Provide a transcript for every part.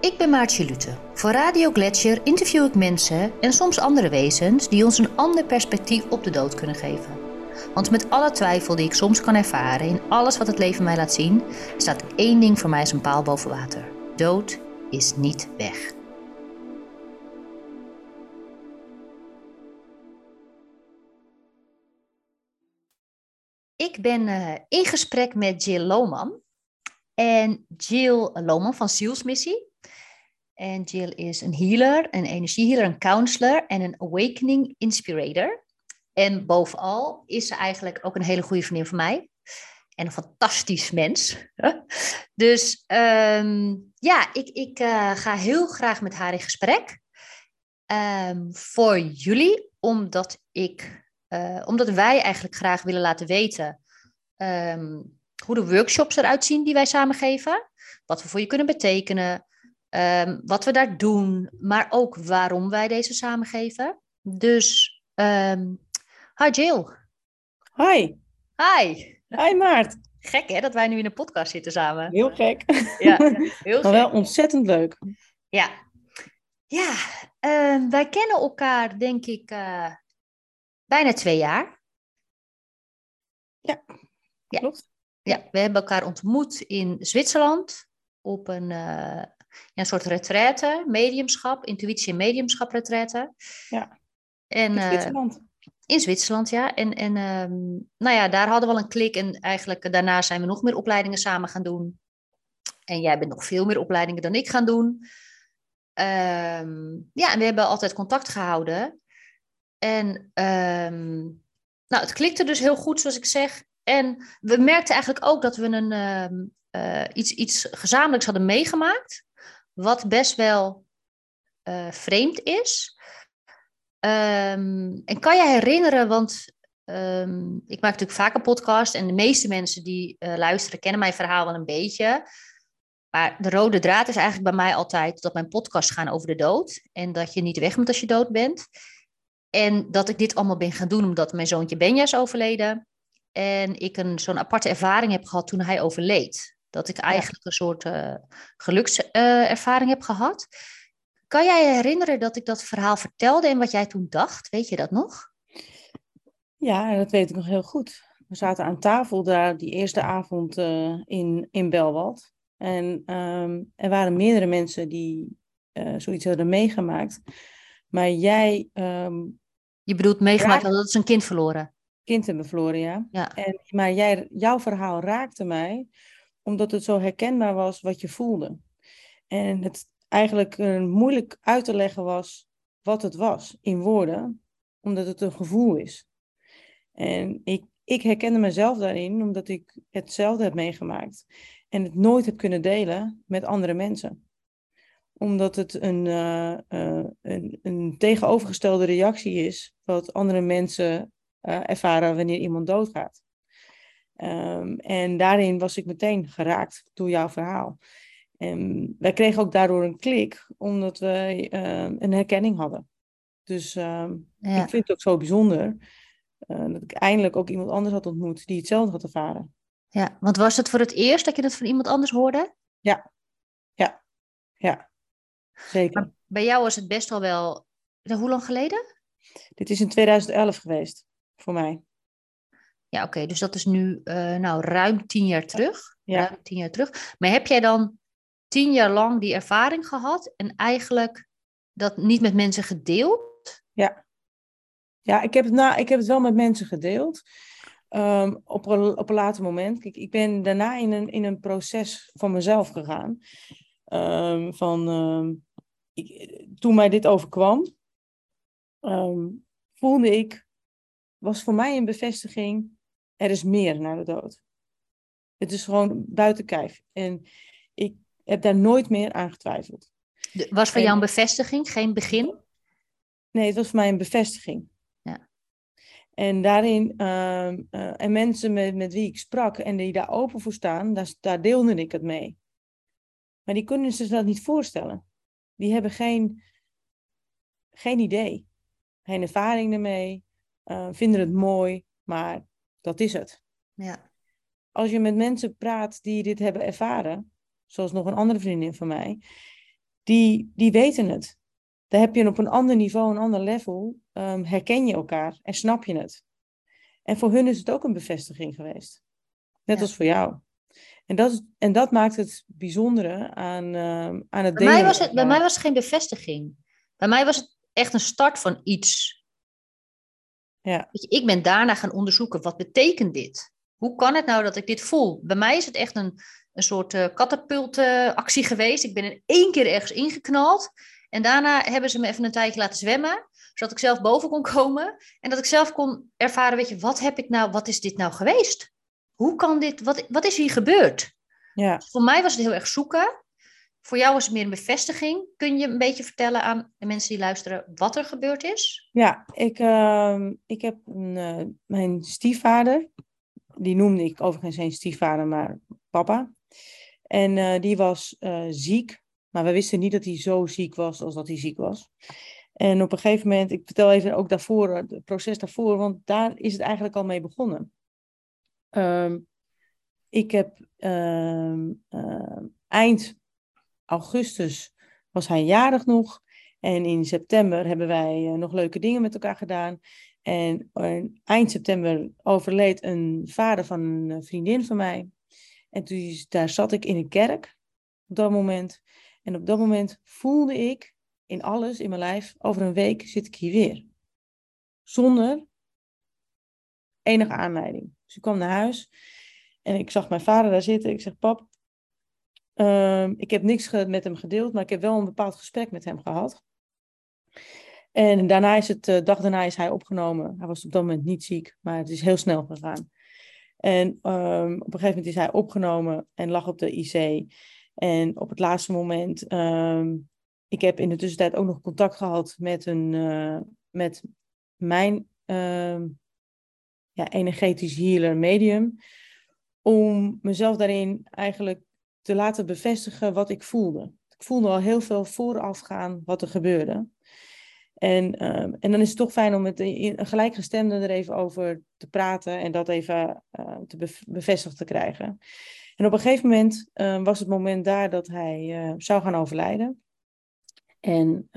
Ik ben Maartje Lute. Voor Radio Gletscher interview ik mensen en soms andere wezens die ons een ander perspectief op de dood kunnen geven. Want met alle twijfel die ik soms kan ervaren in alles wat het leven mij laat zien, staat één ding voor mij als een paal boven water. Dood is niet weg. Ik ben uh, in gesprek met Jill Lohman. En Jill Lohman van Zielsmissie. En Jill is een healer, een energiehealer, een counselor en een awakening inspirator. En bovenal is ze eigenlijk ook een hele goede vriendin van mij. En een fantastisch mens. dus um, ja, ik, ik uh, ga heel graag met haar in gesprek. Um, voor jullie, omdat, ik, uh, omdat wij eigenlijk graag willen laten weten um, hoe de workshops eruit zien die wij samen geven. Wat we voor je kunnen betekenen. Um, wat we daar doen, maar ook waarom wij deze samen geven. Dus, um, hi Jill. Hi. Hi. Hi Maart. Gek hè, dat wij nu in een podcast zitten samen. Heel gek. Ja, heel maar wel ontzettend leuk. Ja. Ja, uh, wij kennen elkaar denk ik uh, bijna twee jaar. Ja, ja. klopt. Ja, we hebben elkaar ontmoet in Zwitserland op een, uh, ja, een soort retraite, mediumschap, intuïtie en mediumschap retraite. Ja, en, in Zwitserland. in Zwitserland, ja. En, en um, nou ja, daar hadden we al een klik en eigenlijk daarna zijn we nog meer opleidingen samen gaan doen. En jij bent nog veel meer opleidingen dan ik gaan doen. Um, ja, en we hebben altijd contact gehouden. En um, nou, het klikte dus heel goed, zoals ik zeg. En we merkten eigenlijk ook dat we een, uh, iets, iets gezamenlijks hadden meegemaakt, wat best wel uh, vreemd is. Um, en kan je herinneren, want um, ik maak natuurlijk vaak een podcast en de meeste mensen die uh, luisteren kennen mijn verhaal wel een beetje. Maar de rode draad is eigenlijk bij mij altijd dat mijn podcasts gaan over de dood en dat je niet weg moet als je dood bent. En dat ik dit allemaal ben gaan doen omdat mijn zoontje Benja is overleden. En ik een zo'n aparte ervaring heb gehad toen hij overleed. Dat ik eigenlijk ja. een soort uh, gelukservaring uh, heb gehad. Kan jij je herinneren dat ik dat verhaal vertelde en wat jij toen dacht? Weet je dat nog? Ja, dat weet ik nog heel goed. We zaten aan tafel daar die eerste avond uh, in, in Belwald. En um, er waren meerdere mensen die uh, zoiets hadden meegemaakt. Maar jij. Um, je bedoelt meegemaakt raak... dat ze een kind verloren? kind hebben verloren, ja. ja. En, maar jij, jouw verhaal raakte mij omdat het zo herkenbaar was wat je voelde. En het eigenlijk uh, moeilijk uit te leggen was wat het was in woorden, omdat het een gevoel is. En ik, ik herkende mezelf daarin omdat ik hetzelfde heb meegemaakt en het nooit heb kunnen delen met andere mensen omdat het een, uh, uh, een, een tegenovergestelde reactie is wat andere mensen ervaren wanneer iemand doodgaat. Um, en daarin was ik meteen geraakt door jouw verhaal. En wij kregen ook daardoor een klik, omdat we uh, een herkenning hadden. Dus uh, ja. ik vind het ook zo bijzonder uh, dat ik eindelijk ook iemand anders had ontmoet die hetzelfde had ervaren. Ja, want was het voor het eerst dat je dat van iemand anders hoorde? Ja, ja, ja, zeker. Maar bij jou was het best al wel, hoe lang geleden? Dit is in 2011 geweest voor mij. Ja, oké. Okay. Dus dat is nu uh, nou, ruim tien jaar terug. Ja. Ruim tien jaar terug. Maar heb jij dan tien jaar lang die ervaring gehad en eigenlijk dat niet met mensen gedeeld? Ja. Ja, ik heb het, na, ik heb het wel met mensen gedeeld. Um, op, een, op een later moment. Kijk, ik ben daarna in een, in een proces van mezelf gegaan. Um, van, um, ik, toen mij dit overkwam, voelde ik was voor mij een bevestiging, er is meer naar de dood. Het is gewoon buiten kijf. En ik heb daar nooit meer aan getwijfeld. Was voor en, jou een bevestiging, geen begin? Nee, het was voor mij een bevestiging. Ja. En daarin, uh, uh, en mensen met, met wie ik sprak en die daar open voor staan, daar, daar deelde ik het mee. Maar die kunnen zich dat niet voorstellen. Die hebben geen, geen idee, geen ervaring ermee, uh, vinden het mooi, maar dat is het. Ja. Als je met mensen praat die dit hebben ervaren, zoals nog een andere vriendin van mij, die, die weten het. Daar heb je op een ander niveau, een ander level, ehm, herken je elkaar en snap je het. En voor hun is het ook een bevestiging geweest. Net als voor jou. En dat, en dat maakt het bijzondere aan, uh, aan het bij Mij was het, bij mij was het geen bevestiging. Bij mij was het echt een start van iets. Ja. Je, ik ben daarna gaan onderzoeken, wat betekent dit? Hoe kan het nou dat ik dit voel? Bij mij is het echt een, een soort uh, katapultactie geweest. Ik ben in één keer ergens ingeknald. En daarna hebben ze me even een tijdje laten zwemmen, zodat ik zelf boven kon komen. En dat ik zelf kon ervaren, weet je, wat heb ik nou, wat is dit nou geweest? Hoe kan dit, wat, wat is hier gebeurd? Ja. Voor mij was het heel erg zoeken. Voor jou was het meer een bevestiging. Kun je een beetje vertellen aan de mensen die luisteren wat er gebeurd is? Ja, ik, uh, ik heb een, uh, mijn stiefvader, die noemde ik overigens geen stiefvader, maar papa. En uh, die was ziek, maar we wisten niet dat hij zo ziek was als dat hij ziek was. En op een gegeven moment, ik vertel even ook daarvoor, het proces daarvoor, want daar is het eigenlijk al mee begonnen. Um, ik heb uh, eind augustus was hij jarig nog. En in september hebben wij uh, nog leuke dingen met elkaar gedaan. En eind september overleed een vader van een vriendin van mij. En toen, daar zat ik in een kerk op dat moment. En op dat moment voelde ik in alles in mijn lijf, over een week zit ik hier weer. Zonder enige aanleiding. Dus ik kwam naar huis en ik zag mijn vader daar zitten. Ik zeg, pap, uh, ik heb niks met hem gedeeld, maar ik heb wel een bepaald gesprek met hem gehad. En daarna is het, de uh, dag daarna is hij opgenomen. Hij was op dat moment niet ziek, maar het is heel snel gegaan. En um, op een gegeven moment is hij opgenomen en lag op de IC. En op het laatste moment, um, ik heb in de tussentijd ook nog contact gehad met, een, uh, met mijn uh, ja, energetisch healer medium. Om mezelf daarin eigenlijk te laten bevestigen wat ik voelde. Ik voelde al heel veel voorafgaan wat er gebeurde. En, uh, en dan is het toch fijn om met een gelijkgestemde er even over te praten en dat even uh, te bevestigd te krijgen. En op een gegeven moment uh, was het moment daar dat hij zou gaan overlijden. En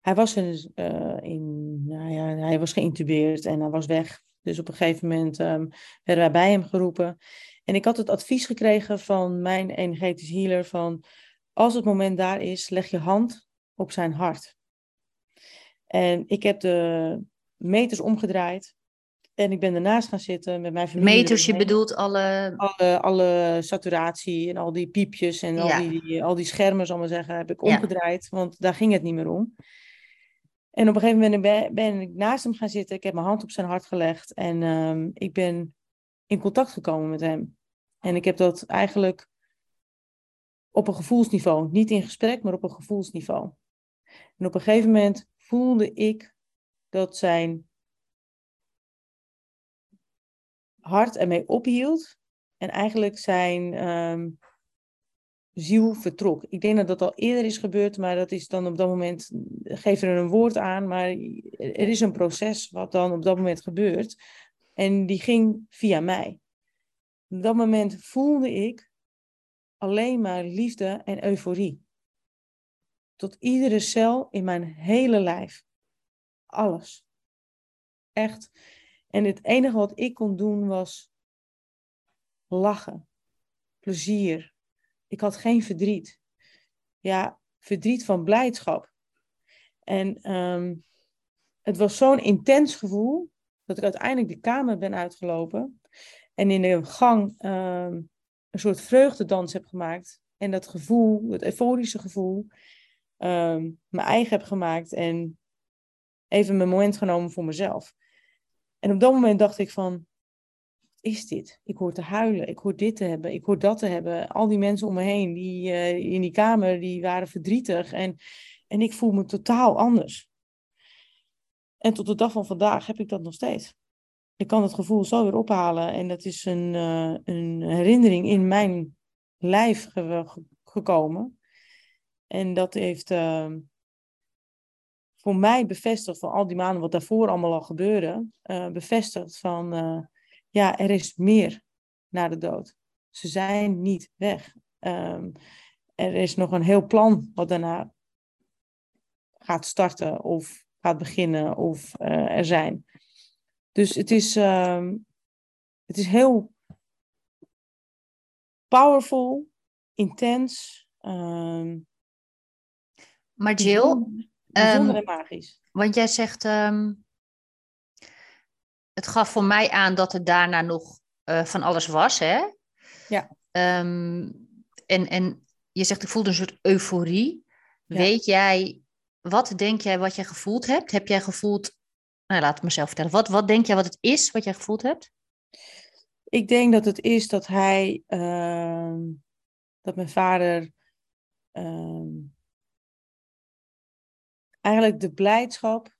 hij was in, uh, in, nou ja, hij was geïntubeerd en hij was weg. Dus op een gegeven moment werden wij bij hem geroepen. En ik had het advies gekregen van mijn energetisch healer van als het moment daar is, leg je hand op zijn hart. En ik heb de meters omgedraaid en ik ben ernaast gaan zitten met mijn familie. Meters, je bedoelt alle... alle... Alle saturatie en al die piepjes en al, ja. die, al die schermen, zal ik maar zeggen, heb ik omgedraaid. Ja. Want daar ging het niet meer om. En op een gegeven moment ben, ben, ik naast hem gaan zitten. Ik heb mijn hand op zijn hart gelegd. En um, ik ben in contact gekomen met hem. En ik heb dat eigenlijk op een gevoelsniveau. Niet in gesprek, maar op een gevoelsniveau. En op een gegeven moment voelde ik dat zijn hart ermee ophield en eigenlijk zijn um, ziel vertrok. Ik denk dat dat al eerder is gebeurd, maar dat is dan op dat moment, geef er een woord aan, maar er is een proces wat dan op dat moment gebeurt. En die ging via mij. Op dat moment voelde ik alleen maar liefde en euforie. Tot iedere cel in mijn hele lijf. Alles. Echt. En het enige wat ik kon doen was lachen, plezier. Ik had geen verdriet. Ja, verdriet van blijdschap. En um, het was zo'n intens gevoel dat ik uiteindelijk de kamer ben uitgelopen en in de gang um, een soort vreugdedans heb gemaakt. En dat gevoel, het euforische gevoel, um, mijn eigen heb gemaakt en even mijn moment genomen voor mezelf. En op dat moment dacht ik van, is dit? Ik hoor te huilen, ik hoor dit te hebben, ik hoor dat te hebben. Al die mensen om me heen, die uh, in die kamer, die waren verdrietig. En, en ik voel me totaal anders. En tot de dag van vandaag heb ik dat nog steeds. Ik kan het gevoel zo weer ophalen. En dat is een, uh, een herinnering in mijn lijf ge gekomen. En dat heeft... Uh, voor mij bevestigd van al die maanden wat daarvoor allemaal al gebeurde, uh, bevestigd van uh, ja, er is meer na de dood. Ze zijn niet weg. Um, er is nog een heel plan wat daarna gaat starten of gaat beginnen of uh, er zijn. Dus het is, uh, het is heel powerful, intens. Uh, maar Jill, bijzonder en magisch. Want jij zegt, um, het gaf voor mij aan dat er daarna nog uh, van alles was, hè? Ja. En, en je zegt, ik voelde een soort euforie. Ja. Weet jij, wat denk jij wat jij gevoeld hebt? Heb jij gevoeld, nou laat het mezelf vertellen. Wat, wat denk jij wat het is wat jij gevoeld hebt? Ik denk dat het is dat hij, uh, dat mijn vader uh, eigenlijk de blijdschap,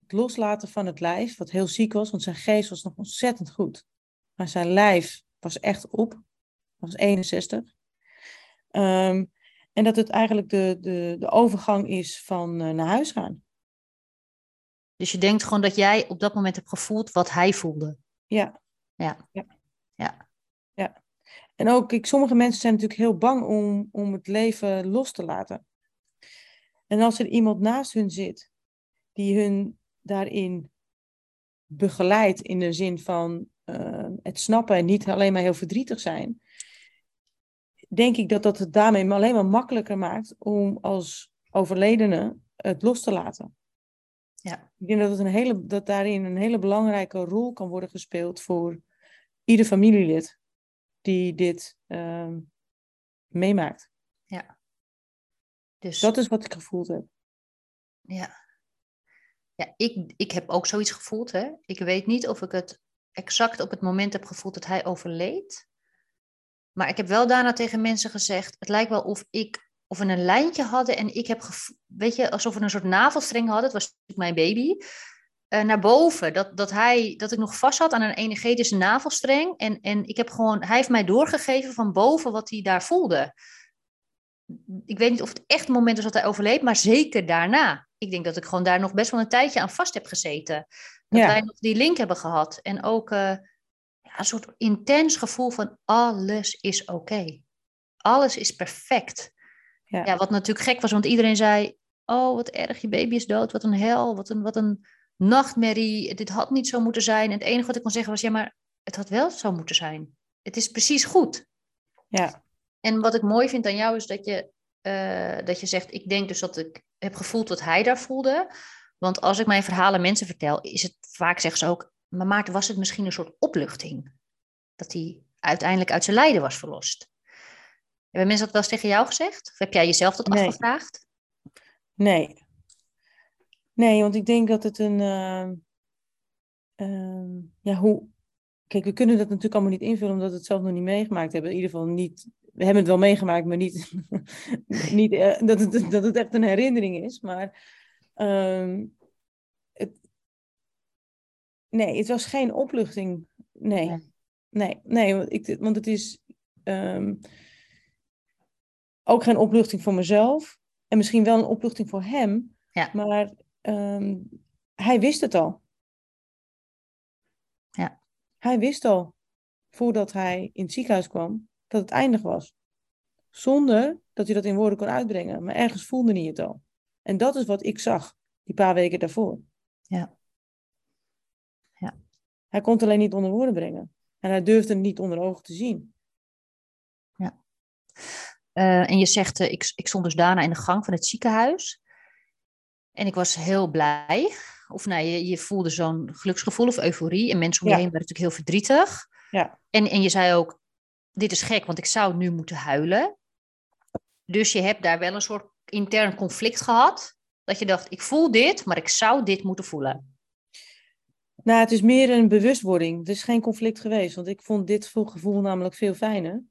het loslaten van het lijf, wat heel ziek was, want zijn geest was nog ontzettend goed. Maar zijn lijf was echt op, was 61. Um, en dat het eigenlijk de, de, de overgang is van uh, naar huis gaan. Dus je denkt gewoon dat jij op dat moment hebt gevoeld wat hij voelde. Ja. Ja. Ja. ja. ja. En ook, ik, sommige mensen zijn natuurlijk heel bang om, om het leven los te laten. En als er iemand naast hun zit die hun daarin begeleidt in de zin van uh, het snappen en niet alleen maar heel verdrietig zijn, denk ik dat dat het daarmee alleen maar makkelijker maakt om als overledene het los te laten. Ja. Ik denk dat, het een hele, dat daarin een hele belangrijke rol kan worden gespeeld voor ieder familielid die dit uh, meemaakt. Ja. Dus... Dat is wat ik gevoeld heb. Ja. Ja, ik, ik heb ook zoiets gevoeld. Hè? Ik weet niet of ik het exact op het moment heb gevoeld dat hij overleed. Maar ik heb wel daarna tegen mensen gezegd: het lijkt wel of ik of we een lijntje hadden en ik heb, weet je, alsof we een soort navelstreng hadden. Het was mijn baby. Uh, naar boven. Dat, dat, hij, dat ik nog vast had aan een energetische navelstreng. En, en ik heb gewoon, hij heeft mij doorgegeven van boven wat hij daar voelde. Ik weet niet of het echt het moment is dat hij overleed, maar zeker daarna. Ik denk dat ik gewoon daar nog best wel een tijdje aan vast heb gezeten. Dat Ja. wij nog die link hebben gehad. En ook eh, een soort intens gevoel van alles is oké. Alles is perfect. Ja. Ja, wat natuurlijk gek was, want iedereen zei: Oh, wat erg, je baby is dood, wat een hel, wat een, wat een nachtmerrie. Dit had niet zo moeten zijn. En het enige wat ik kon zeggen was: Ja, maar het had wel zo moeten zijn. Het is precies goed. Ja, En wat ik mooi vind aan jou is dat je, eh, dat je zegt: Ik denk dus dat ik heb gevoeld wat hij daar voelde. Want als ik mijn verhalen mensen vertel, is het vaak zeggen ze ook: Maar Maarten, was het misschien een soort opluchting? Dat hij uiteindelijk uit zijn lijden was verlost. Hebben mensen dat wel eens tegen jou gezegd? Of heb jij jezelf dat Nee. afgevraagd? nee. Nee, want ik denk dat het een. ehm, ehm, ja, hoe. Kijk, we kunnen dat natuurlijk allemaal niet invullen omdat we het zelf nog niet meegemaakt hebben. In ieder geval niet. We hebben het wel meegemaakt, maar niet, niet eh, dat, het, dat het echt een herinnering is. Maar ehm, nee, het was geen opluchting. Nee, Nee. nee, nee, want, ik, want het is ehm, ook geen opluchting voor mezelf. En misschien wel een opluchting voor hem. Ja. Maar ehm, hij wist het al. Ja. Hij wist al, voordat hij in het ziekenhuis kwam, dat het eindig was. Zonder dat hij dat in woorden kon uitbrengen. Maar ergens voelde hij het al. En dat is wat ik zag, die paar weken daarvoor. Ja. Hij kon het alleen niet onder woorden brengen. En hij durfde het niet onder ogen te zien. Eh, en je zegt, eh, ik, ik stond dus daarna in de gang van het ziekenhuis. En ik was heel blij. Of nou, je, je voelde zo'n geluksgevoel of euforie. En mensen om je Ja. heen werden natuurlijk heel verdrietig. Ja. En, en je zei ook, dit is gek, want ik zou nu moeten huilen. Dus je hebt daar wel een soort intern conflict gehad. Dat je dacht, ik voel dit, maar ik zou dit moeten voelen. Nou, het is meer een bewustwording. Er is geen conflict geweest, want ik vond dit gevoel namelijk veel fijner.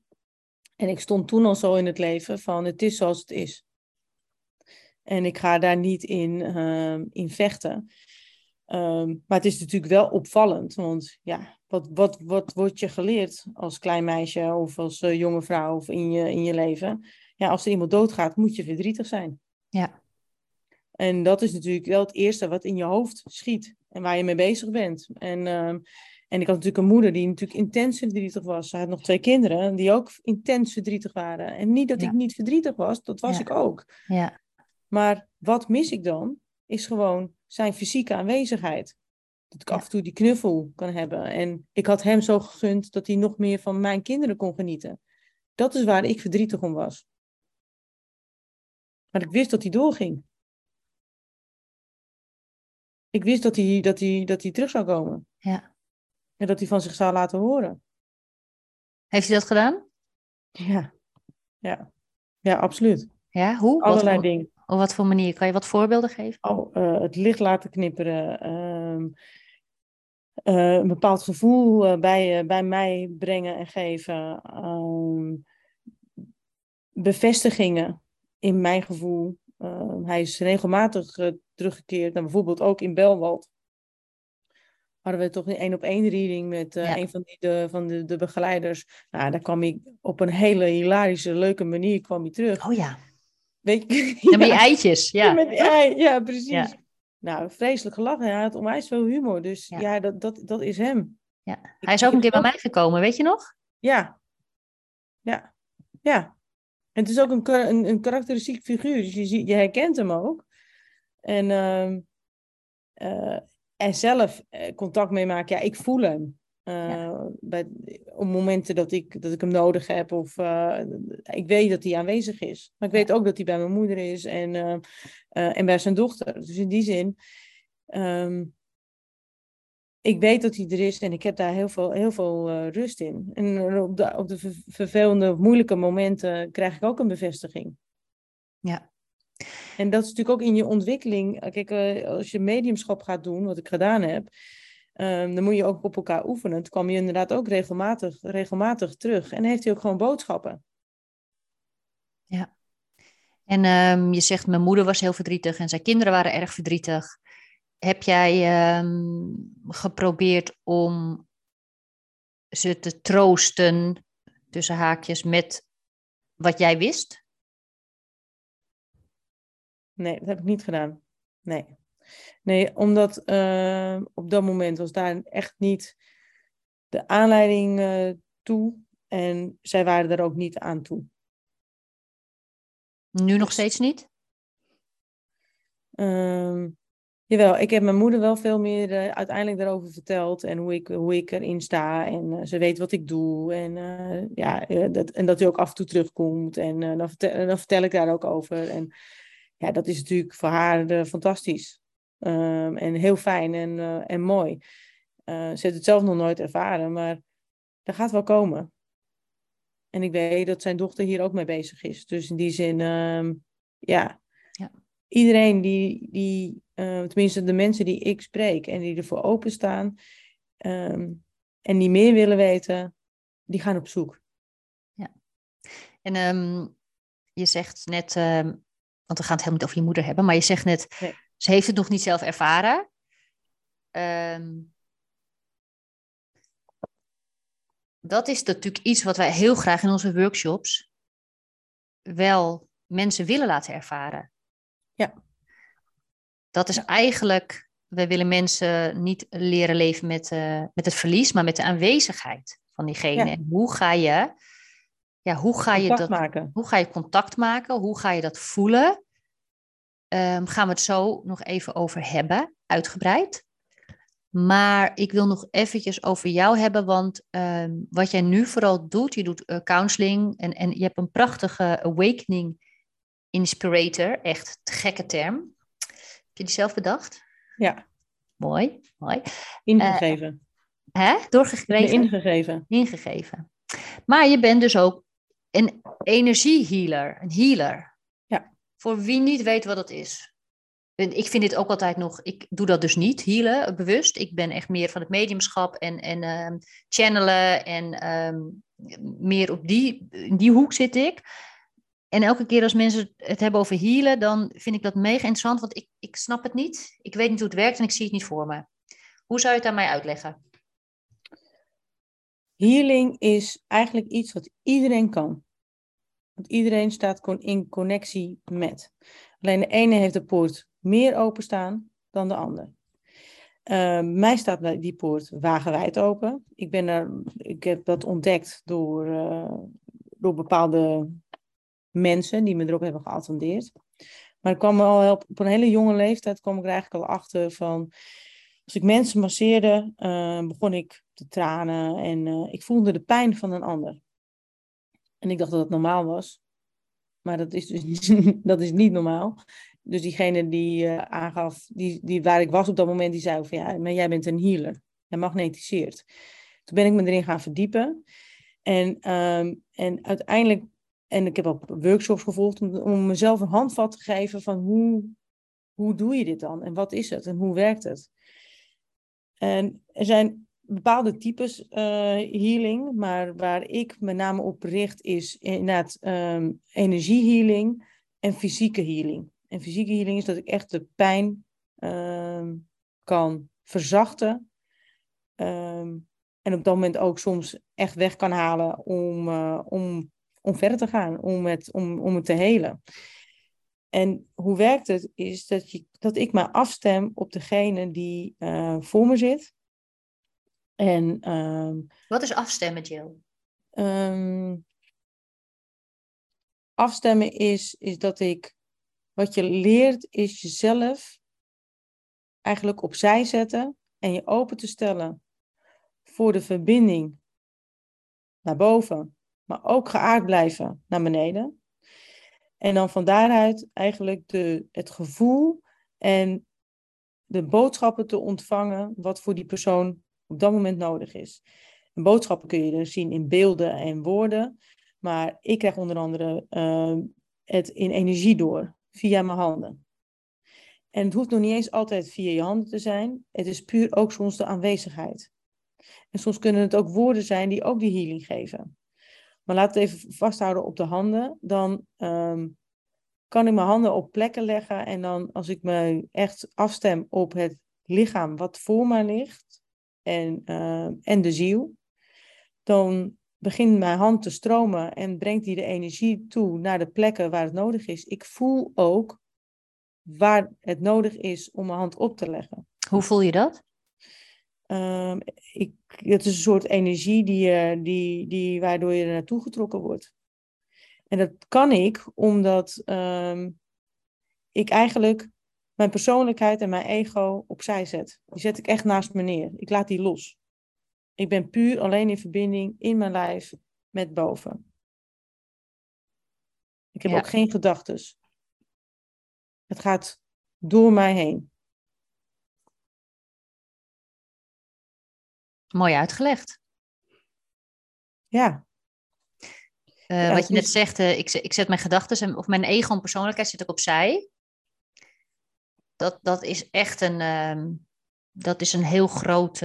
En ik stond toen al zo in het leven van het is zoals het is. En ik ga daar niet in, ehm, in vechten. Ehm, maar het is natuurlijk wel opvallend, want ja, wat, wat, wat wordt je geleerd als klein meisje of als eh, jonge vrouw of in je, in je leven? Ja, als er iemand doodgaat, moet je verdrietig zijn. Ja. En dat is natuurlijk wel het eerste wat in je hoofd schiet en waar je mee bezig bent. En ehm, En ik had natuurlijk een moeder die natuurlijk intens verdrietig was. Ze had nog twee kinderen die ook intens verdrietig waren. En niet dat ik niet verdrietig was, dat was ik ook. Ja. Maar wat mis ik dan, is gewoon zijn fysieke aanwezigheid. Dat ik af en toe die knuffel kan hebben. En ik had hem zo gegund dat hij nog meer van mijn kinderen kon genieten. Dat is waar ik verdrietig om was. Maar ik wist dat hij doorging. Ik wist dat hij, dat hij, dat hij terug zou komen. Ja. En dat hij van zich zou laten horen. Heeft hij dat gedaan? Ja. Ja, ja absoluut. Ja, hoe? Allerlei wat, dingen. Op wat voor manier? Kan je wat voorbeelden geven? Oh, uh, het licht laten knipperen. Uh, uh, een bepaald gevoel eh, bij, bij mij brengen en geven. Ehm, bevestigingen in mijn gevoel. Ehm, hij is regelmatig uh, teruggekeerd. Nou, bijvoorbeeld ook in Belwald. Hadden we toch een één op één reading met uh, ja. een van, die, de, van de, de begeleiders. Nou, daar kwam ik op een hele hilarische, leuke manier kwam hij terug. Oh ja. Weet je, ja, met die eitjes, ja. Met die ei, ja, precies. Nou, vreselijk gelachen. Hij had onwijs veel humor. Dus ja, ja dat, dat, dat is hem. Ja. Hij is ook een keer bij mij gekomen, weet je nog? Ja. Ja. Ja. En het is ook een, een, een karakteristiek figuur. Dus je, ziet, je herkent hem ook. En, uh, uh, en zelf contact mee maken. Ja, ik voel hem. Ja. bij, op momenten dat ik, dat ik hem nodig heb. Of ik weet dat hij aanwezig is. Maar ik weet ook dat hij bij mijn moeder is en, en bij zijn dochter. Dus in die zin. Um, ik weet dat hij er is en ik heb daar heel veel, heel veel rust in. En op de, op de vervelende, moeilijke momenten krijg ik ook een bevestiging. Ja. En dat is natuurlijk ook in je ontwikkeling. Kijk, als je mediumschap gaat doen, wat ik gedaan heb. Um, dan moet je ook op elkaar oefenen. Toen kwam je inderdaad ook regelmatig, regelmatig terug. En heeft hij ook gewoon boodschappen. Ja. En um, je zegt, mijn moeder was heel verdrietig en zijn kinderen waren erg verdrietig. Heb jij um, geprobeerd om ze te troosten, tussen haakjes, met wat jij wist? Nee, dat heb ik niet gedaan. Nee. Nee, omdat uh, op dat moment was daar echt niet de aanleiding uh, toe. En zij waren er ook niet aan toe. Nu nog steeds niet? Uh, jawel, ik heb mijn moeder wel veel meer uh, uiteindelijk daarover verteld. En hoe ik, hoe ik erin sta. En ze weet wat ik doe. En, ja, dat, en dat hij ook af en toe terugkomt. En dan, vertel, vertel ik daar ook over. En ja, dat is natuurlijk voor haar fantastisch. Um, en heel fijn en, en mooi. Ze heeft het zelf nog nooit ervaren, maar dat gaat wel komen. En ik weet dat zijn dochter hier ook mee bezig is. Dus in die zin, um, ja. Iedereen die, die uh, tenminste de mensen die ik spreek en die ervoor openstaan um, en die meer willen weten, die gaan op zoek. Ja. En um, je zegt net, want we gaan het helemaal niet over je moeder hebben, maar je zegt net. Nee ze heeft het nog niet zelf ervaren. Dat is natuurlijk iets wat wij heel graag in onze workshops wel mensen willen laten ervaren. Ja. Dat is eigenlijk, wij willen mensen niet leren leven met, uh, met het verlies, maar met de aanwezigheid van diegene. Ja. En hoe ga je, ja, hoe ga je dat maken? Hoe ga je contact maken? Hoe ga je dat voelen? um, gaan we het zo nog even over hebben, uitgebreid. Maar ik wil nog eventjes over jou hebben, want um, wat jij nu vooral doet, je doet uh, counseling en, en je hebt een prachtige awakening inspirator, echt te gekke term. Heb je die zelf bedacht? Ja. Mooi, mooi. Ingegeven. Uh, hè? Doorgegeven? Ingegeven. Ingegeven. Maar je bent dus ook een energiehealer, een healer. Voor wie niet weet wat het is. En ik vind dit ook altijd nog, ik doe dat dus niet, healen, bewust. Ik ben echt meer van het mediumschap en, en uh, channelen en um, meer op die, in die hoek zit ik. En elke keer als mensen het hebben over healen, dan vind ik dat mega interessant, want ik, ik snap het niet. Ik weet niet hoe het werkt en ik zie het niet voor me. Hoe zou je het aan mij uitleggen? Healing is eigenlijk iets wat iedereen kan. Want iedereen staat in connectie met. Alleen de ene heeft de poort meer openstaan dan de ander. uh, mij staat die poort wagenwijd open. Ik, ben er, ik heb dat ontdekt door, uh, door bepaalde mensen die me erop hebben geattendeerd. Maar ik kwam al op, op een hele jonge leeftijd kwam ik er eigenlijk al achter van... Als ik mensen masseerde, uh, begon ik te tranen en ik voelde de pijn van een ander. En ik dacht dat het normaal was. Maar dat is dus dat is niet normaal. Dus diegene die uh, aangaf, die, die waar ik was op dat moment, die zei van ja, maar jij bent een healer. Jij magnetiseert. Toen ben ik me erin gaan verdiepen. En, um, en uiteindelijk, en ik heb ook workshops gevolgd om, mezelf een handvat te geven van hoe, hoe doe je dit dan? En wat is het? En hoe werkt het? En er zijn bepaalde types uh, healing, maar waar ik met name op richt is inderdaad um, energiehealing en fysieke healing. En fysieke healing is dat ik echt de pijn uh, kan verzachten. Um, en op dat moment ook soms echt weg kan halen om, uh, om, om verder te gaan, om het, om, om het te helen. En hoe werkt het? Is dat, je, dat ik me afstem op degene die uh, voor me zit. En, um, Wat is afstemmen, Jill? Um, afstemmen is, is dat ik wat je leert is jezelf eigenlijk opzij zetten en je open te stellen voor de verbinding naar boven, maar ook geaard blijven naar beneden. En dan van daaruit eigenlijk de, het gevoel en de boodschappen te ontvangen wat voor die persoon op dat moment nodig is. En boodschappen kun je er zien in beelden en woorden, maar ik krijg onder andere uh, het in energie door via mijn handen. En het hoeft nog niet eens altijd via je handen te zijn. Het is puur ook soms de aanwezigheid. En soms kunnen het ook woorden zijn die ook die healing geven. Maar laat het even vasthouden op de handen. Dan um, kan ik mijn handen op plekken leggen. En dan als ik me echt afstem op het lichaam wat voor mij ligt. En, uh, en de ziel. Dan begint mijn hand te stromen en brengt die de energie toe naar de plekken waar het nodig is. Ik voel ook waar het nodig is om mijn hand op te leggen. Hoe voel je dat? Um, ik, het is een soort energie die, die, die, waardoor je er naartoe getrokken wordt. En dat kan ik omdat um, ik eigenlijk mijn persoonlijkheid en mijn ego opzij zet. Die zet ik echt naast me neer. Ik laat die los. Ik ben puur alleen in verbinding in mijn lijf met boven. Ik heb ook geen gedachten. Het gaat door mij heen. Mooi uitgelegd. Ja. Uh, ja wat je net zegt, uh, ik, ik, zet mijn gedachten of mijn ego en persoonlijkheid zet ik opzij. Dat, dat is echt een, uh, dat is een heel groot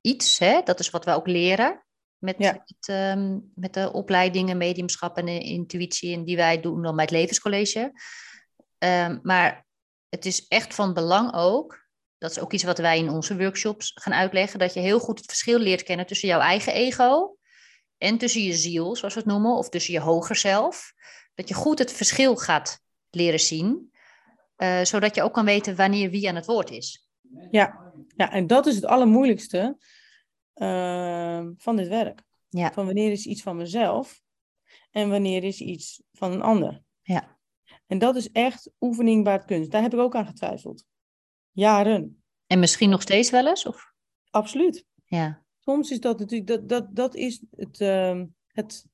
iets. Hè? Dat is wat we ook leren met, met, um, met de opleidingen, mediumschap en intuïtie en die wij doen dan bij het levenscollege. Um, maar het is echt van belang ook, dat is ook iets wat wij in onze workshops gaan uitleggen, dat je heel goed het verschil leert kennen tussen jouw eigen ego en tussen je ziel, zoals we het noemen, of tussen je hoger zelf. Dat je goed het verschil gaat leren zien, uh, zodat je ook kan weten wanneer wie aan het woord is. Ja, ja en dat is het allermoeilijkste uh, van dit werk. Ja. Van wanneer is iets van mezelf en wanneer is iets van een ander. Ja. En dat is echt oefening bij het kunst. Daar heb ik ook aan getwijfeld. Jaren. En misschien nog steeds wel eens? Of? Absoluut. Ja. Soms is dat natuurlijk, dat, dat, dat is het, uh, het,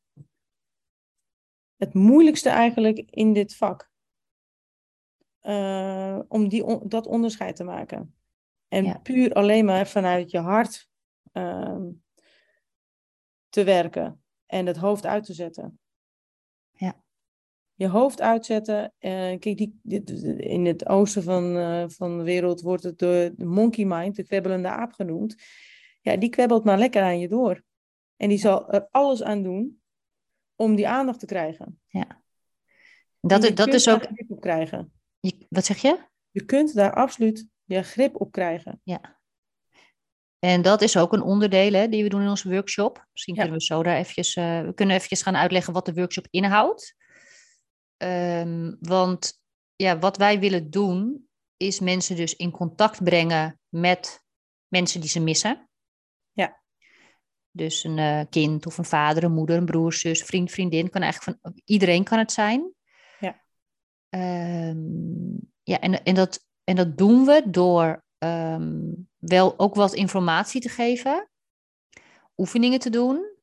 het moeilijkste eigenlijk in dit vak. Uh, om die, on, dat onderscheid te maken. En ja. puur alleen maar vanuit je hart uh, te werken en het hoofd uit te zetten. Je hoofd uitzetten. Uh, kijk, die, dit, in het oosten van, uh, van de wereld wordt het de, de monkey mind, de kwebbelende aap genoemd. Ja, die kwebbelt maar lekker aan je door. En die zal er alles aan doen om die aandacht te krijgen. Ja. Dat, is, dat is ook. Grip op krijgen. Je, wat zeg je? Je kunt daar absoluut je grip op krijgen. Ja. En dat is ook een onderdeel hè, die we doen in onze workshop. Misschien ja. kunnen we zo daar eventjes, uh, we kunnen eventjes gaan uitleggen wat de workshop inhoudt. Um, want ja, wat wij willen doen, is mensen dus in contact brengen met mensen die ze missen. Ja. Dus een eh, kind of een vader, een moeder, een broer, zus, vriend, vriendin. Kan eigenlijk van iedereen kan het zijn. Ja. Ehm, ja, en, en, dat, en dat doen we door ehm, wel ook wat informatie te geven, oefeningen te doen,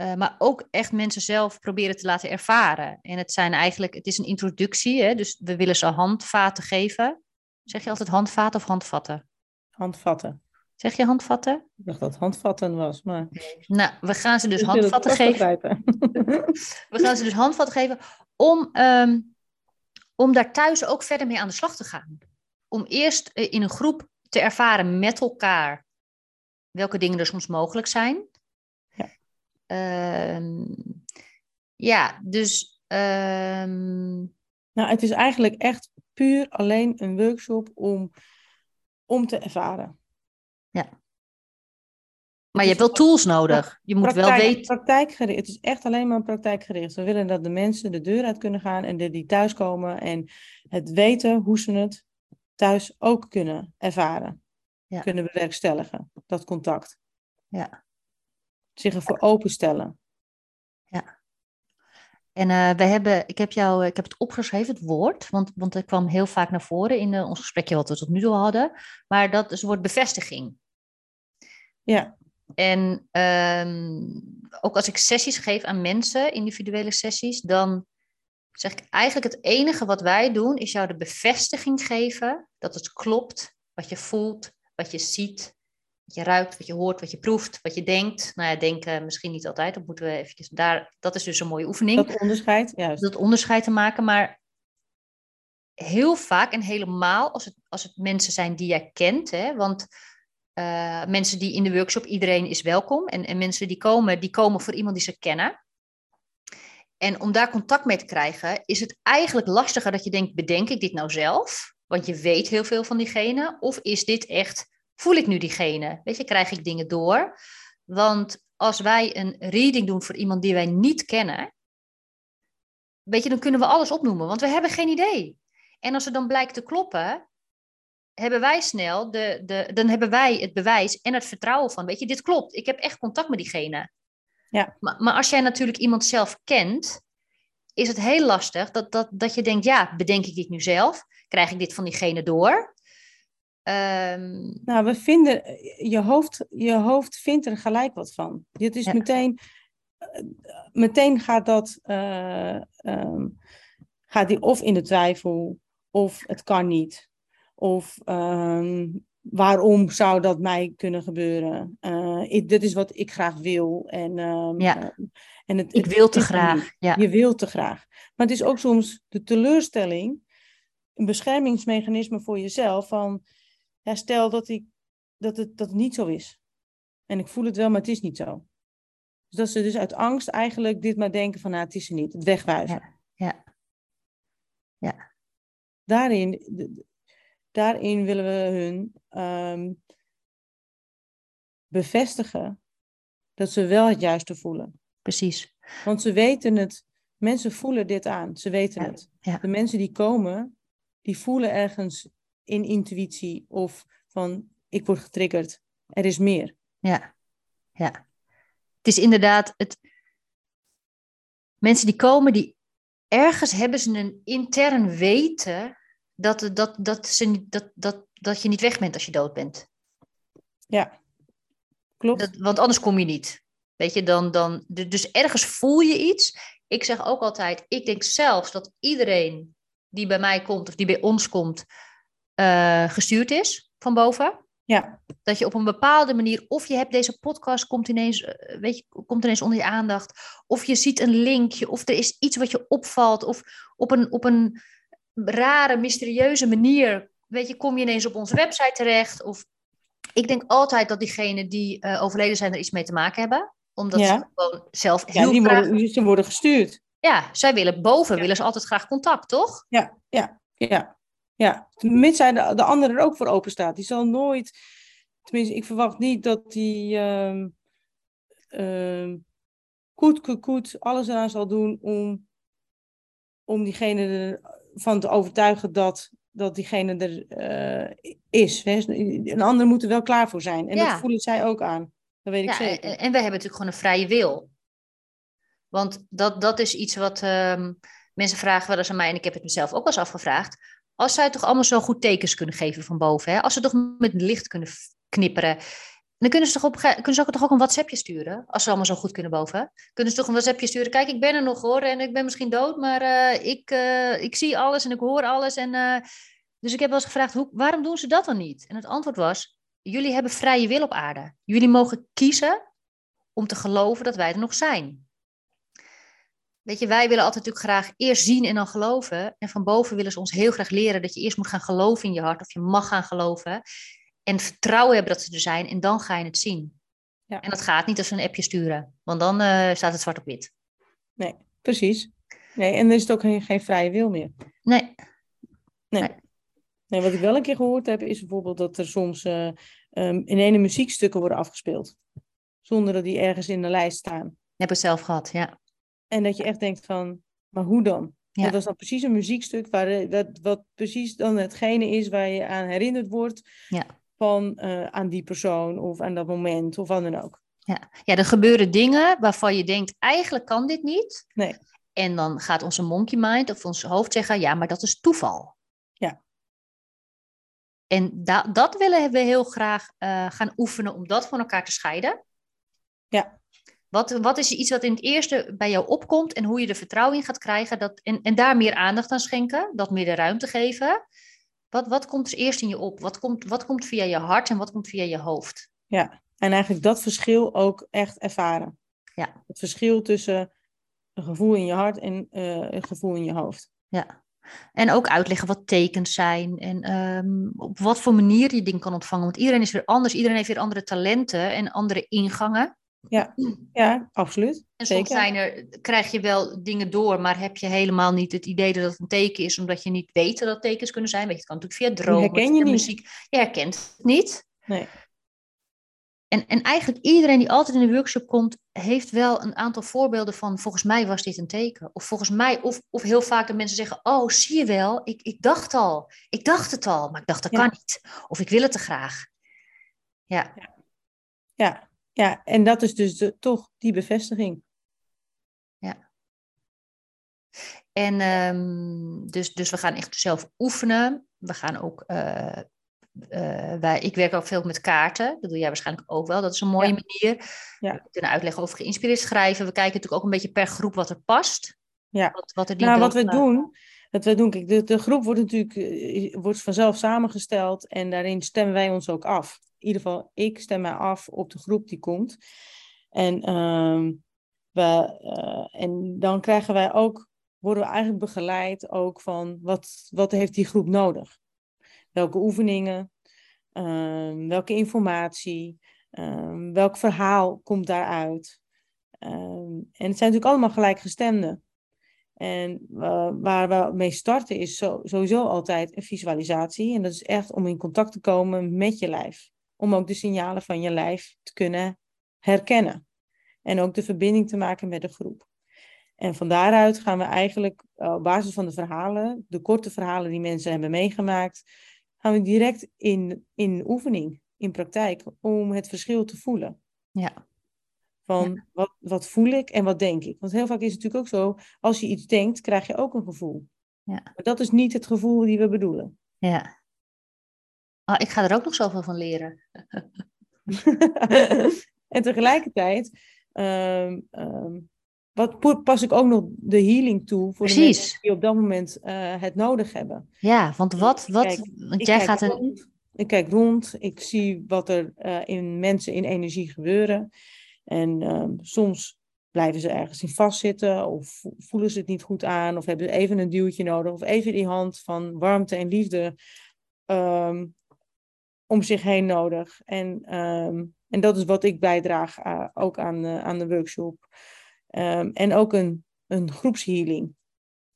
uh, maar ook echt mensen zelf proberen te laten ervaren. En het zijn eigenlijk, het is een introductie, hè, dus we willen ze handvaten geven. Zeg je altijd handvaten of handvatten? Handvatten. Zeg je handvatten? Ik dacht dat handvatten was, maar... Nou, we gaan ze dus handvatten geven. we gaan ze dus handvatten geven om, um, om daar thuis ook verder mee aan de slag te gaan. Om eerst eh, in een groep te ervaren met elkaar welke dingen er soms mogelijk zijn. Ja, uh, ja dus. Um... Nou, het is eigenlijk echt puur alleen een workshop om, om te ervaren. Ja. Maar je hebt wel tools nodig. Je moet praktijk, wel weten. Praktijkgericht. Het is echt alleen maar praktijkgericht. We willen dat de mensen de deur uit kunnen gaan en die thuiskomen en het weten hoe ze het thuis ook kunnen ervaren. Ja. Kunnen bewerkstelligen, dat contact. Ja. Zich ervoor openstellen. Ja. En uh, we hebben, ik heb jou, ik heb het opgeschreven, het woord, want, want het kwam heel vaak naar voren in uh, ons gesprekje wat we tot nu toe hadden. Maar dat is het woord bevestiging. Ja. En um, ook als ik sessies geef aan mensen, individuele sessies, dan zeg ik eigenlijk het enige wat wij doen, is jou de bevestiging geven dat het klopt, wat je voelt, wat je ziet, wat je ruikt, wat je hoort, wat je proeft, wat je denkt. Nou ja, denken misschien niet altijd, dat moeten we eventjes daar, dat is dus een mooie oefening. Dat onderscheid, juist. Dat onderscheid te maken, maar heel vaak en helemaal als het, als het mensen zijn die jij kent, hè, want uh, mensen die in de workshop, iedereen is welkom. En, en mensen die komen, die komen voor iemand die ze kennen. En om daar contact mee te krijgen, is het eigenlijk lastiger dat je denkt, bedenk ik dit nou zelf? Want je weet heel veel van diegene. Of is dit echt, voel ik nu diegene? Weet je, krijg ik dingen door? Want als wij een reading doen voor iemand die wij niet kennen, weet je, dan kunnen we alles opnoemen, want we hebben geen idee. En als het dan blijkt te kloppen, hebben wij snel de, de, dan hebben wij het bewijs en het vertrouwen van, weet je, dit klopt. Ik heb echt contact met diegene. Ja. Maar, maar als jij natuurlijk iemand zelf kent, is het heel lastig dat, dat, dat je denkt, ja, bedenk ik dit nu zelf? Krijg ik dit van diegene door? Um... Nou, we vinden, je hoofd, je hoofd vindt er gelijk wat van. Dit is Ja. meteen, meteen gaat dat, eh, ehm, gaat die of in de twijfel, of het kan niet. Of ehm, waarom zou dat mij kunnen gebeuren? Ik- dit is wat ik graag wil. En, ehm, Ja. eh, en het, Ik het wil te graag. Ja. Je wilt te graag. Maar het is ook soms de teleurstelling, een beschermingsmechanisme voor jezelf. Van, ja, stel dat, ik, dat, het, dat het niet zo is. En ik voel het wel, maar het is niet zo. Dus dat ze dus uit angst eigenlijk dit maar denken van, nou, het is er niet. Het wegwijzen. Ja. Ja. Daarin, d- daarin willen we hun ehm, bevestigen dat ze wel het juiste voelen. Precies. Want ze weten het, mensen voelen dit aan, ze weten Ja, het. ja. De mensen die komen, die voelen ergens in intuïtie of van ik word getriggerd, er is meer. Ja. Ja. Het is inderdaad het. Mensen die komen, die ergens hebben ze een intern weten dat, dat, dat, ze, dat, dat, dat je niet weg bent als je dood bent. Ja, klopt. Dat, want anders kom je niet. Weet je, dan, dan, dus ergens voel je iets. Ik zeg ook altijd, ik denk zelfs dat iedereen die bij mij komt of die bij ons komt, eh, gestuurd is van boven. Ja, Dat je op een bepaalde manier, of je hebt deze podcast, komt ineens, eh, weet je, komt ineens onder je aandacht. Of je ziet een linkje, of er is iets wat je opvalt. Of op een, op een rare, mysterieuze manier, weet je, kom je ineens op onze website terecht. Of ik denk altijd dat diegenen die eh, overleden zijn er iets mee te maken hebben. Omdat Ja. ze gewoon zelf ja heel die graag... worden, ze worden gestuurd. Ja, zij willen boven, Ja. willen ze altijd graag contact, toch? Ja, ja, ja. Ja. Mits hij de, de ander er ook voor open staat. Die zal nooit, tenminste, ik verwacht niet dat die ehm ehm, koet, koet, koet alles eraan zal doen om, om diegene ervan te overtuigen dat dat diegene er eh, is. Een ander moet er wel klaar voor zijn. En dat voelen zij ook aan. Dat weet ik zeker. En, en wij hebben natuurlijk gewoon een vrije wil. Want dat, dat is iets wat ehm, mensen vragen wel eens aan mij, en ik heb het mezelf ook wel eens afgevraagd. Als zij toch allemaal zo goed tekens kunnen geven van boven, hè? als ze toch met licht kunnen knipperen, dan kunnen ze, toch op, kunnen ze ook toch ook een WhatsAppje sturen, als ze allemaal zo goed kunnen boven. Kunnen ze toch een WhatsAppje sturen, kijk, ik ben er nog hoor, en ik ben misschien dood, maar uh, ik, uh, ik zie alles en ik hoor alles. En, uh, dus ik heb wel eens gevraagd, hoe, waarom doen ze dat dan niet? En het antwoord was, jullie hebben vrije wil op aarde. Jullie mogen kiezen om te geloven dat wij er nog zijn. Weet je, wij willen altijd natuurlijk graag eerst zien en dan geloven. En van boven willen ze ons heel graag leren dat je eerst moet gaan geloven in je hart, of je mag gaan geloven. En vertrouwen hebben dat ze er zijn, en dan ga je het zien. Ja. En dat gaat niet als ze een appje sturen, want dan uh, staat het zwart op wit. Nee, precies. Nee, en dan is het ook geen, geen vrije wil meer. Nee. nee. Nee. wat ik wel een keer gehoord heb, is bijvoorbeeld dat er soms uh, um, in ene muziekstukken worden afgespeeld. Zonder dat die ergens in de lijst staan. Heb ik zelf gehad, ja. En dat je echt denkt van, maar hoe dan? Ja. Dat is dan precies een muziekstuk waar, dat, wat precies dan hetgene is waar je aan herinnerd wordt ja. van uh, aan die persoon of aan dat moment of wat dan ook. Ja. ja, er gebeuren dingen waarvan je denkt, eigenlijk kan dit niet. Nee. En dan gaat onze monkey mind of ons hoofd zeggen, ja, maar dat is toeval. Ja. En da dat willen we heel graag uh, gaan oefenen om dat van elkaar te scheiden. Ja. Wat, wat is iets wat in het eerste bij jou opkomt en hoe je er vertrouwen in gaat krijgen dat, en, en daar meer aandacht aan schenken, dat meer de ruimte geven? Wat, wat komt er eerst in je op? Wat komt, wat komt via je hart en wat komt via je hoofd? Ja, en eigenlijk dat verschil ook echt ervaren. Ja. Het verschil tussen een gevoel in je hart en uh, een gevoel in je hoofd. Ja. En ook uitleggen wat tekens zijn en um, op wat voor manier je ding kan ontvangen. Want iedereen is weer anders, iedereen heeft weer andere talenten en andere ingangen. Ja, ja absoluut. En soms zijn er, krijg je wel dingen door, maar heb je helemaal niet het idee dat het een teken is, omdat je niet weet dat dat tekens kunnen zijn. Weet je, het kan natuurlijk via dromen, herken je via muziek. Je herkent het niet. Nee. En, en eigenlijk iedereen die altijd in de workshop komt, heeft wel een aantal voorbeelden van volgens mij was dit een teken. Of volgens mij, of, of heel vaak de mensen zeggen, oh zie je wel, ik, ik dacht al, ik dacht het al, maar ik dacht dat kan niet. Of ik wil het te graag. Ja. ja. ja. Ja, en dat is dus de, toch die bevestiging. Ja. En um, dus, dus we gaan echt zelf oefenen. We gaan ook, uh, uh, wij, ik werk ook veel met kaarten. Dat doe jij waarschijnlijk ook wel. Dat is een mooie manier. Ja. We kunnen uitleggen over geïnspireerd schrijven. We kijken natuurlijk ook een beetje per groep wat er past. Ja. Wat, wat, er die nou, wat we doen, dat we doen kijk, de, de groep wordt natuurlijk eh, wordt vanzelf samengesteld en daarin stemmen wij ons ook af ieder geval, ik stem mij af op de groep die komt. En, uh, we, uh, en dan krijgen wij ook, worden we eigenlijk begeleid ook van wat, wat heeft die groep nodig? Welke oefeningen, uh, welke informatie, ehm, welk verhaal komt daaruit? Ehm, en het zijn natuurlijk allemaal gelijkgestemden. En waar we mee starten is sowieso altijd een visualisatie. En dat is echt om in contact te komen met je lijf om ook de signalen van je lijf te kunnen herkennen. En ook de verbinding te maken met de groep. En van daaruit gaan we eigenlijk eh, op basis van de verhalen, de korte verhalen die mensen hebben meegemaakt, gaan we direct in, in oefening, in praktijk, om het verschil te voelen. Ja. Van Wat, wat voel ik en wat denk ik? Want heel vaak is het natuurlijk ook zo, als je iets denkt, krijg je ook een gevoel. Ja. Maar dat is niet het gevoel die we bedoelen. Ja. Oh, ik ga er ook nog zoveel van leren. en tegelijkertijd um, um, wat pas ik ook nog de healing toe voor de mensen die op dat moment uh, het nodig hebben. Ja, want wat, wat, kijk, want jij gaat een... Rond, ik kijk rond, ik zie wat er uh, in mensen in energie gebeuren. En um, soms blijven ze ergens in vastzitten of voelen ze het niet goed aan of hebben ze even een duwtje nodig of even die hand van warmte en liefde um, om zich heen nodig. En, um, en dat is wat ik bijdraag uh, ook aan, uh, aan de workshop. Um, en ook een, een groepshealing.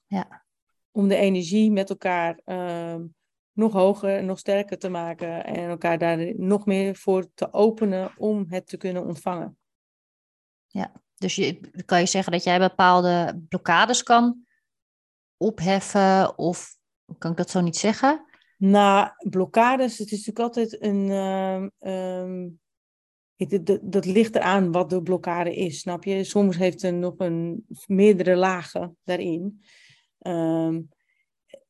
Ja. Om de energie met elkaar um, nog hoger en nog sterker te maken. En elkaar daar nog meer voor te openen om het te kunnen ontvangen. Ja, dus je, kan je zeggen dat jij bepaalde blokkades kan opheffen of Kan ik dat zo niet zeggen? Nou, blokkades, het is natuurlijk altijd een. ehm, ehm, het- dat, dat ligt eraan wat de blokkade is, snap je? Soms heeft het nog een meerdere lagen daarin. Ehm,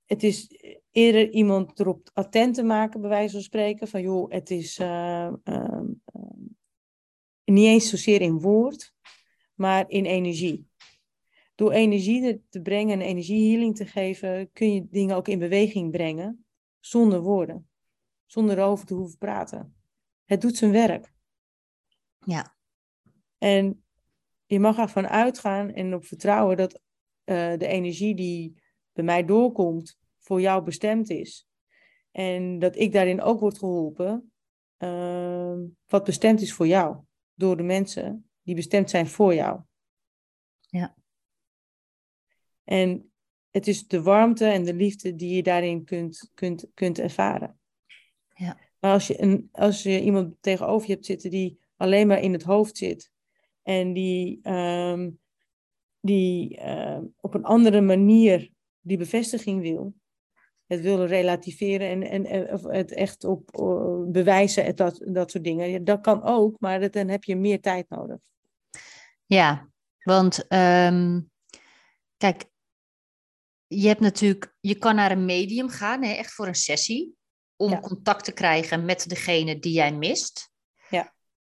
het is eerder iemand erop attent te maken, bij wijze van spreken, van joh, het is eh, ehm, ehm, niet eens zozeer in woord, maar in energie. Door energie er te brengen en energiehealing te geven, kun je dingen ook in beweging brengen, zonder woorden, zonder erover te hoeven praten. Het doet zijn werk. Ja. En je mag ervan uitgaan en op vertrouwen dat eh, de energie die bij mij doorkomt, voor jou bestemd is. En dat ik daarin ook word geholpen, ehm, wat bestemd is voor jou, door de mensen die bestemd zijn voor jou. Ja. En het is de warmte en de liefde die je daarin kunt, kunt, kunt ervaren. Ja. Maar als je, een, als je iemand tegenover je hebt zitten die alleen maar in het hoofd zit en die, ehm, die ehm, op een andere manier die bevestiging wil, het wil relativeren en, en, en of het echt op eh, bewijzen en dat, dat soort dingen, ja, dat kan ook, maar dat, dan heb je meer tijd nodig. Ja, want ehm, kijk, je hebt natuurlijk, je kan naar een medium gaan, hè, echt voor een sessie, om Ja. contact te krijgen met degene die jij mist. Ja.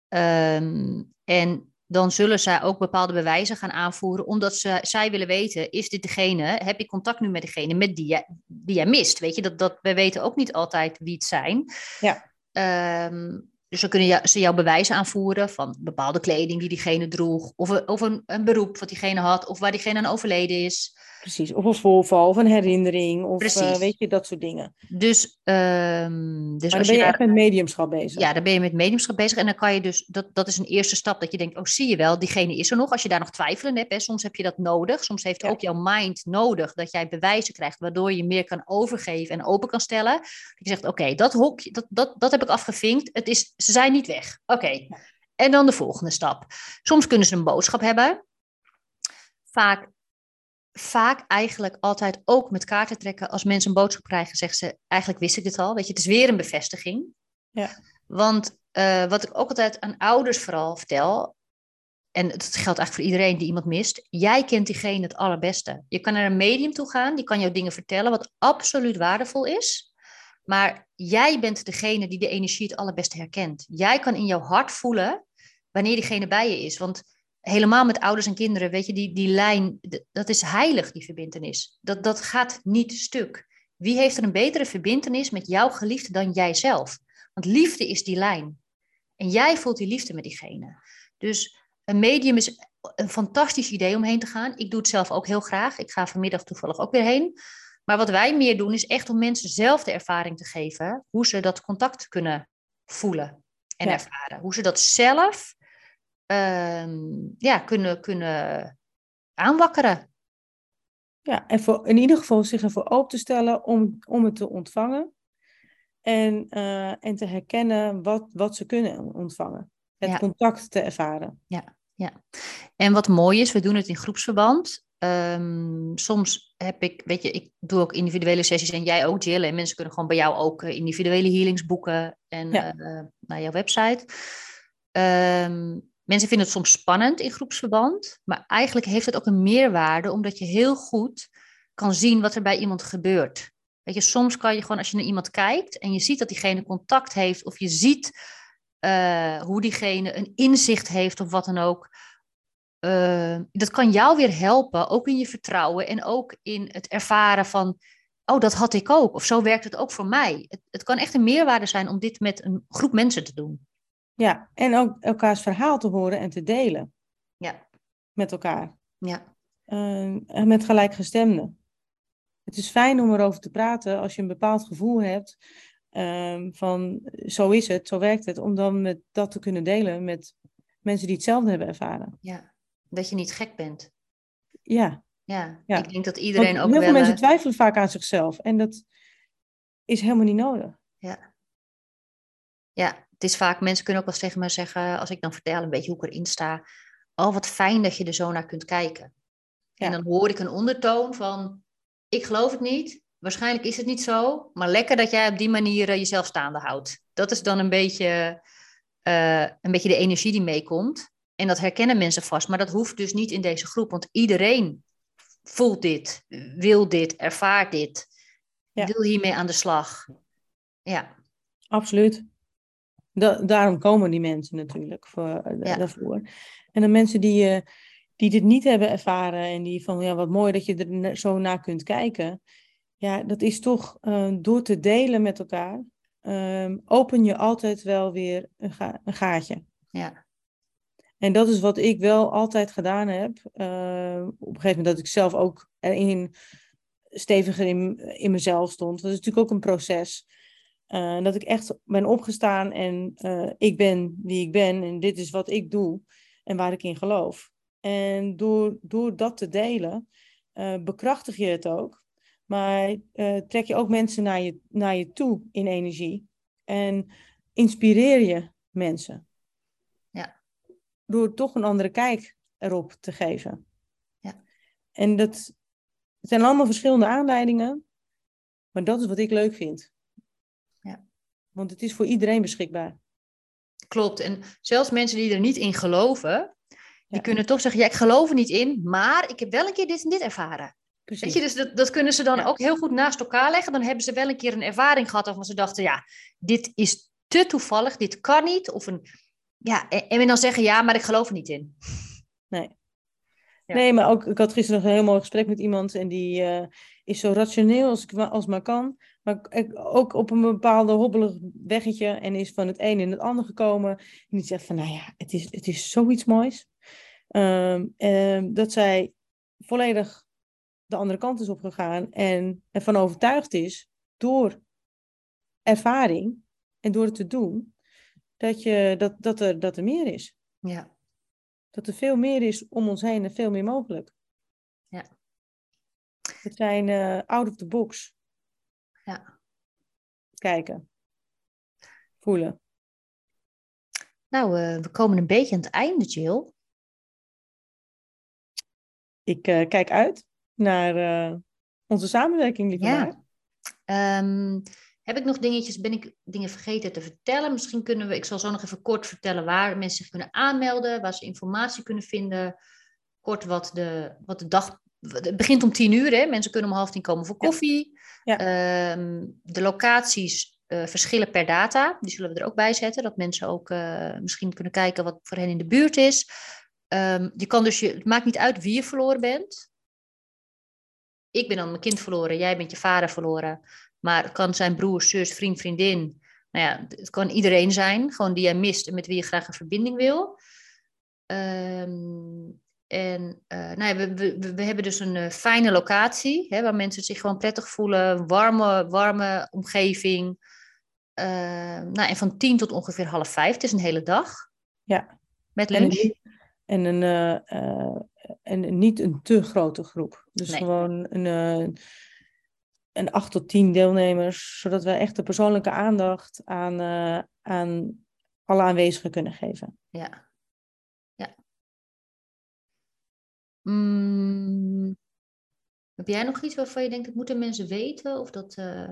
Ehm, en dan zullen zij ook bepaalde bewijzen gaan aanvoeren, omdat ze, zij willen weten, is dit degene, heb je contact nu met degene met die jij, die jij mist? Weet je, dat, dat, wij weten ook niet altijd wie het zijn. Ja. Ehm, dus dan kunnen ze jouw bewijzen aanvoeren van bepaalde kleding die diegene droeg, of, of een, een beroep wat diegene had, of waar diegene aan overleden is. Precies, of een voorval of een herinnering, of eh, weet je, dat soort dingen. Dus, ehm, dus Maar als dan ben je daar- echt met mediumschap bezig. Ja, dan ben je met mediumschap bezig. En dan kan je dus, dat, dat is een eerste stap dat je denkt, oh zie je wel, diegene is er nog. Als je daar nog twijfelen hebt, hè, soms heb je dat nodig. Soms heeft Ja. ook jouw mind nodig dat jij bewijzen krijgt, waardoor je meer kan overgeven en open kan stellen. Dat je zegt, oké, dat hokje, dat, dat, dat heb ik afgevinkt. Het is, ze zijn niet weg. Oké. En dan de volgende stap. Soms kunnen ze een boodschap hebben. Vaak, vaak eigenlijk altijd ook met kaarten trekken. Als mensen een boodschap krijgen, zeggen ze, eigenlijk wist ik dit al. Weet je, het is weer een bevestiging. Ja. Want eh, wat ik ook altijd aan ouders vooral vertel, en het geldt eigenlijk voor iedereen die iemand mist, jij kent diegene het allerbeste. Je kan naar een medium toe gaan, die kan jou dingen vertellen wat absoluut waardevol is. Maar jij bent degene die de energie het allerbeste herkent. Jij kan in jouw hart voelen wanneer diegene bij je is. Want helemaal met ouders en kinderen, weet je, die, die lijn, dat is heilig, die verbintenis. Dat, dat gaat niet stuk. Wie heeft er een betere verbintenis met jouw geliefde dan jijzelf? Want liefde is die lijn. En jij voelt die liefde met diegene. Dus een medium is een fantastisch idee om heen te gaan. Ik doe het zelf ook heel graag. Ik ga vanmiddag toevallig ook weer heen. Maar wat wij meer doen, is echt om mensen zelf de ervaring te geven hoe ze dat contact kunnen voelen en Ja. ervaren. Hoe ze dat zelf ja, kunnen, kunnen aanwakkeren. Ja, en voor, in ieder geval zich ervoor open te stellen om, om het te ontvangen. En, eh, en te herkennen wat, wat ze kunnen ontvangen. Het Ja. contact te ervaren. En wat mooi is, we doen het in groepsverband. Ehm, soms heb ik, weet je, ik doe ook individuele sessies en jij ook, Jill. En mensen kunnen gewoon bij jou ook eh, individuele healings boeken en Ja. eh, naar jouw website. Ehm, mensen vinden het soms spannend in groepsverband, maar eigenlijk heeft het ook een meerwaarde, omdat je heel goed kan zien wat er bij iemand gebeurt. Weet je, soms kan je gewoon, als je naar iemand kijkt en je ziet dat diegene contact heeft, of je ziet eh, hoe diegene een inzicht heeft of wat dan ook. eh, dat kan jou weer helpen, ook in je vertrouwen en ook in het ervaren van, oh, dat had ik ook. Of zo werkt het ook voor mij. Het, het kan echt een meerwaarde zijn om dit met een groep mensen te doen. Ja, en ook elkaars verhaal te horen en te delen Ja, met elkaar. ja, Eh, en met gelijkgestemden. Het is fijn om erover te praten als je een bepaald gevoel hebt ehm, van zo is het, zo werkt het, om dan met dat te kunnen delen met mensen die hetzelfde hebben ervaren. ja. Dat je niet gek bent. Ja, Ja, Ja. ik denk dat want iedereen ook heel wel... veel mensen eh, twijfelen vaak aan zichzelf en dat is helemaal niet nodig. Ja, het is vaak, mensen kunnen ook wel eens tegen me zeggen, als ik dan vertel een beetje hoe ik erin sta, oh wat fijn dat je er zo naar kunt kijken. Ja. En dan hoor ik een ondertoon van, ik geloof het niet, Waarschijnlijk is het niet zo, maar lekker dat jij op die manier eh, jezelf staande houdt. Dat is dan een beetje, eh, een beetje de energie die meekomt. En dat herkennen mensen vast, maar dat hoeft dus niet in deze groep, want iedereen voelt dit, wil dit, ervaart dit, wil hiermee aan de slag. Ja. Absoluut. Daarom komen die mensen natuurlijk voor, eh, daarvoor. En de mensen die, die dit niet hebben ervaren en die van, ja, wat mooi dat je er zo naar kunt kijken ja, dat is toch uh, door te delen met elkaar, um, open je altijd wel weer een, ga een, gaatje. Ja. En dat is wat ik wel altijd gedaan heb. Uh, op een gegeven moment dat ik zelf ook erin steviger in, in mezelf stond. Dat is natuurlijk ook een proces. Uh, dat ik echt ben opgestaan en ik ben wie ik ben en dit is wat ik doe en waar ik in geloof. En door, door dat te delen, bekrachtig je het ook. Maar trek je ook mensen naar je, naar je toe in energie. En inspireer je mensen. Ja. Door toch een andere kijk erop te geven. Ja. En dat zijn allemaal verschillende aanleidingen. Maar dat is wat ik leuk vind. Ja. Want het is voor iedereen beschikbaar. Klopt. En zelfs mensen die er niet in geloven, die kunnen toch zeggen, ja, ik geloof er niet in, maar ik heb wel een keer dit en dit ervaren. Weet je, dus dat, dat kunnen ze dan ook heel goed naast elkaar leggen. Dan hebben ze wel een keer een ervaring gehad waarvan ze dachten, ja, dit is te toevallig, dit kan niet. Of een, ja, en, dan zeggen, ja, maar ik geloof er niet in. Nee. Nee, maar ook, ik had gisteren nog een heel mooi gesprek met iemand en die uh, is zo rationeel als, ik, als maar kan. Maar ook op een bepaalde hobbelig weggetje en is van het een in het ander gekomen. En die zegt van, nou ja, het is, het is zoiets moois. Um, dat zij volledig de andere kant is opgegaan en ervan overtuigd is door ervaring en door het te doen, dat, je, dat, dat, er, dat er meer is. Ja. Dat er veel meer is om ons heen en veel meer mogelijk. Ja. Het zijn uh, out of the box. Ja. Kijken. Voelen. Nou, uh, we komen een beetje aan het einde, Jill. Ik uh, kijk uit naar uh, onze samenwerking, lieve ja. Um, heb ik nog dingetjes, ben ik dingen vergeten te vertellen? Misschien kunnen we, ik zal zo nog even kort vertellen waar mensen zich kunnen aanmelden, waar ze informatie kunnen vinden. Kort wat de, wat de dag, het begint om tien uur, hè? mensen kunnen om half tien komen voor koffie. Ja. Um, de locaties uh, verschillen per data, die zullen we er ook bij zetten, dat mensen ook uh, misschien kunnen kijken wat voor hen in de buurt is. Um, je kan dus je, het maakt niet uit wie je verloren bent ik ben dan mijn kind verloren, jij bent je vader verloren. Maar het kan zijn broer, zus, vriend, vriendin. Nou ja, het kan iedereen zijn, gewoon die jij mist en met wie je graag een verbinding wil. Um, en uh, nou ja, we, we, we, hebben dus een uh, fijne locatie, hè, waar mensen zich gewoon prettig voelen. Warme, warme omgeving. Uh, nou, en van tien tot ongeveer half vijf. Het is een hele dag. Ja. Met lunch. En een, en niet een te grote groep. Dus gewoon een, een acht tot tien deelnemers, zodat we echt de persoonlijke aandacht aan, aan alle aanwezigen kunnen geven. Ja. Mm. Heb jij nog iets waarvan je denkt, dat moeten mensen weten? Of dat... Uh...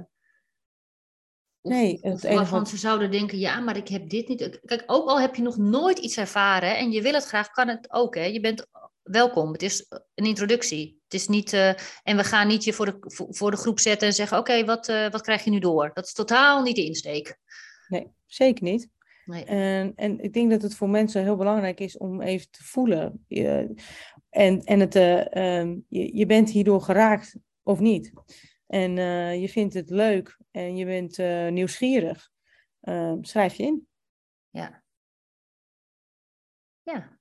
Of, nee, het of waarvan ze zouden denken, ja, maar ik heb dit niet. Kijk, ook al heb je nog nooit iets ervaren en je wil het graag, kan het ook. Hè? Je bent welkom. Het is een introductie. Het is niet, uh, en we gaan niet je voor de, voor de groep zetten en zeggen: Oké, wat, uh, wat krijg je nu door? Dat is totaal niet de insteek. Nee, zeker niet. Nee. En, en ik denk dat het voor mensen heel belangrijk is om even te voelen. Je, en en het, uh, um, je, je bent hierdoor geraakt of niet. En je vindt het leuk en je bent nieuwsgierig. Ehm, schrijf je in. Ja. Ja,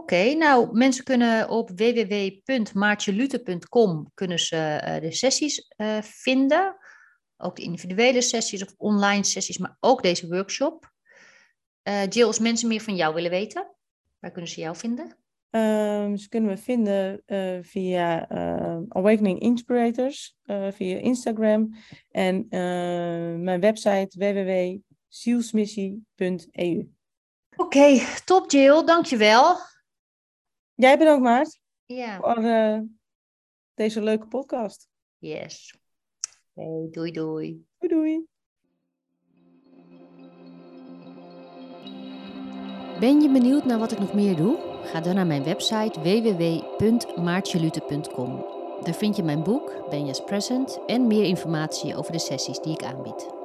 Oké, nou mensen kunnen op www.maartjelute.com kunnen ze de sessies vinden. Ook de individuele sessies of online sessies, maar ook deze workshop. Jill, als mensen meer van jou willen weten, waar kunnen ze jou vinden? Um, ze kunnen me vinden via Awakening Inspirators, via Instagram en mijn website www.zielsmissie.eu. Oké, top Jill, dankjewel. Jij bedankt, Maart. Ja. Voor uh, deze leuke podcast. Yes. Hey, doei doei. Doei doei. Ben je benieuwd naar wat ik nog meer doe? Ga dan naar mijn website www.maartjelute.com. Daar vind je mijn boek, Benja's Present, en meer informatie over de sessies die ik aanbied.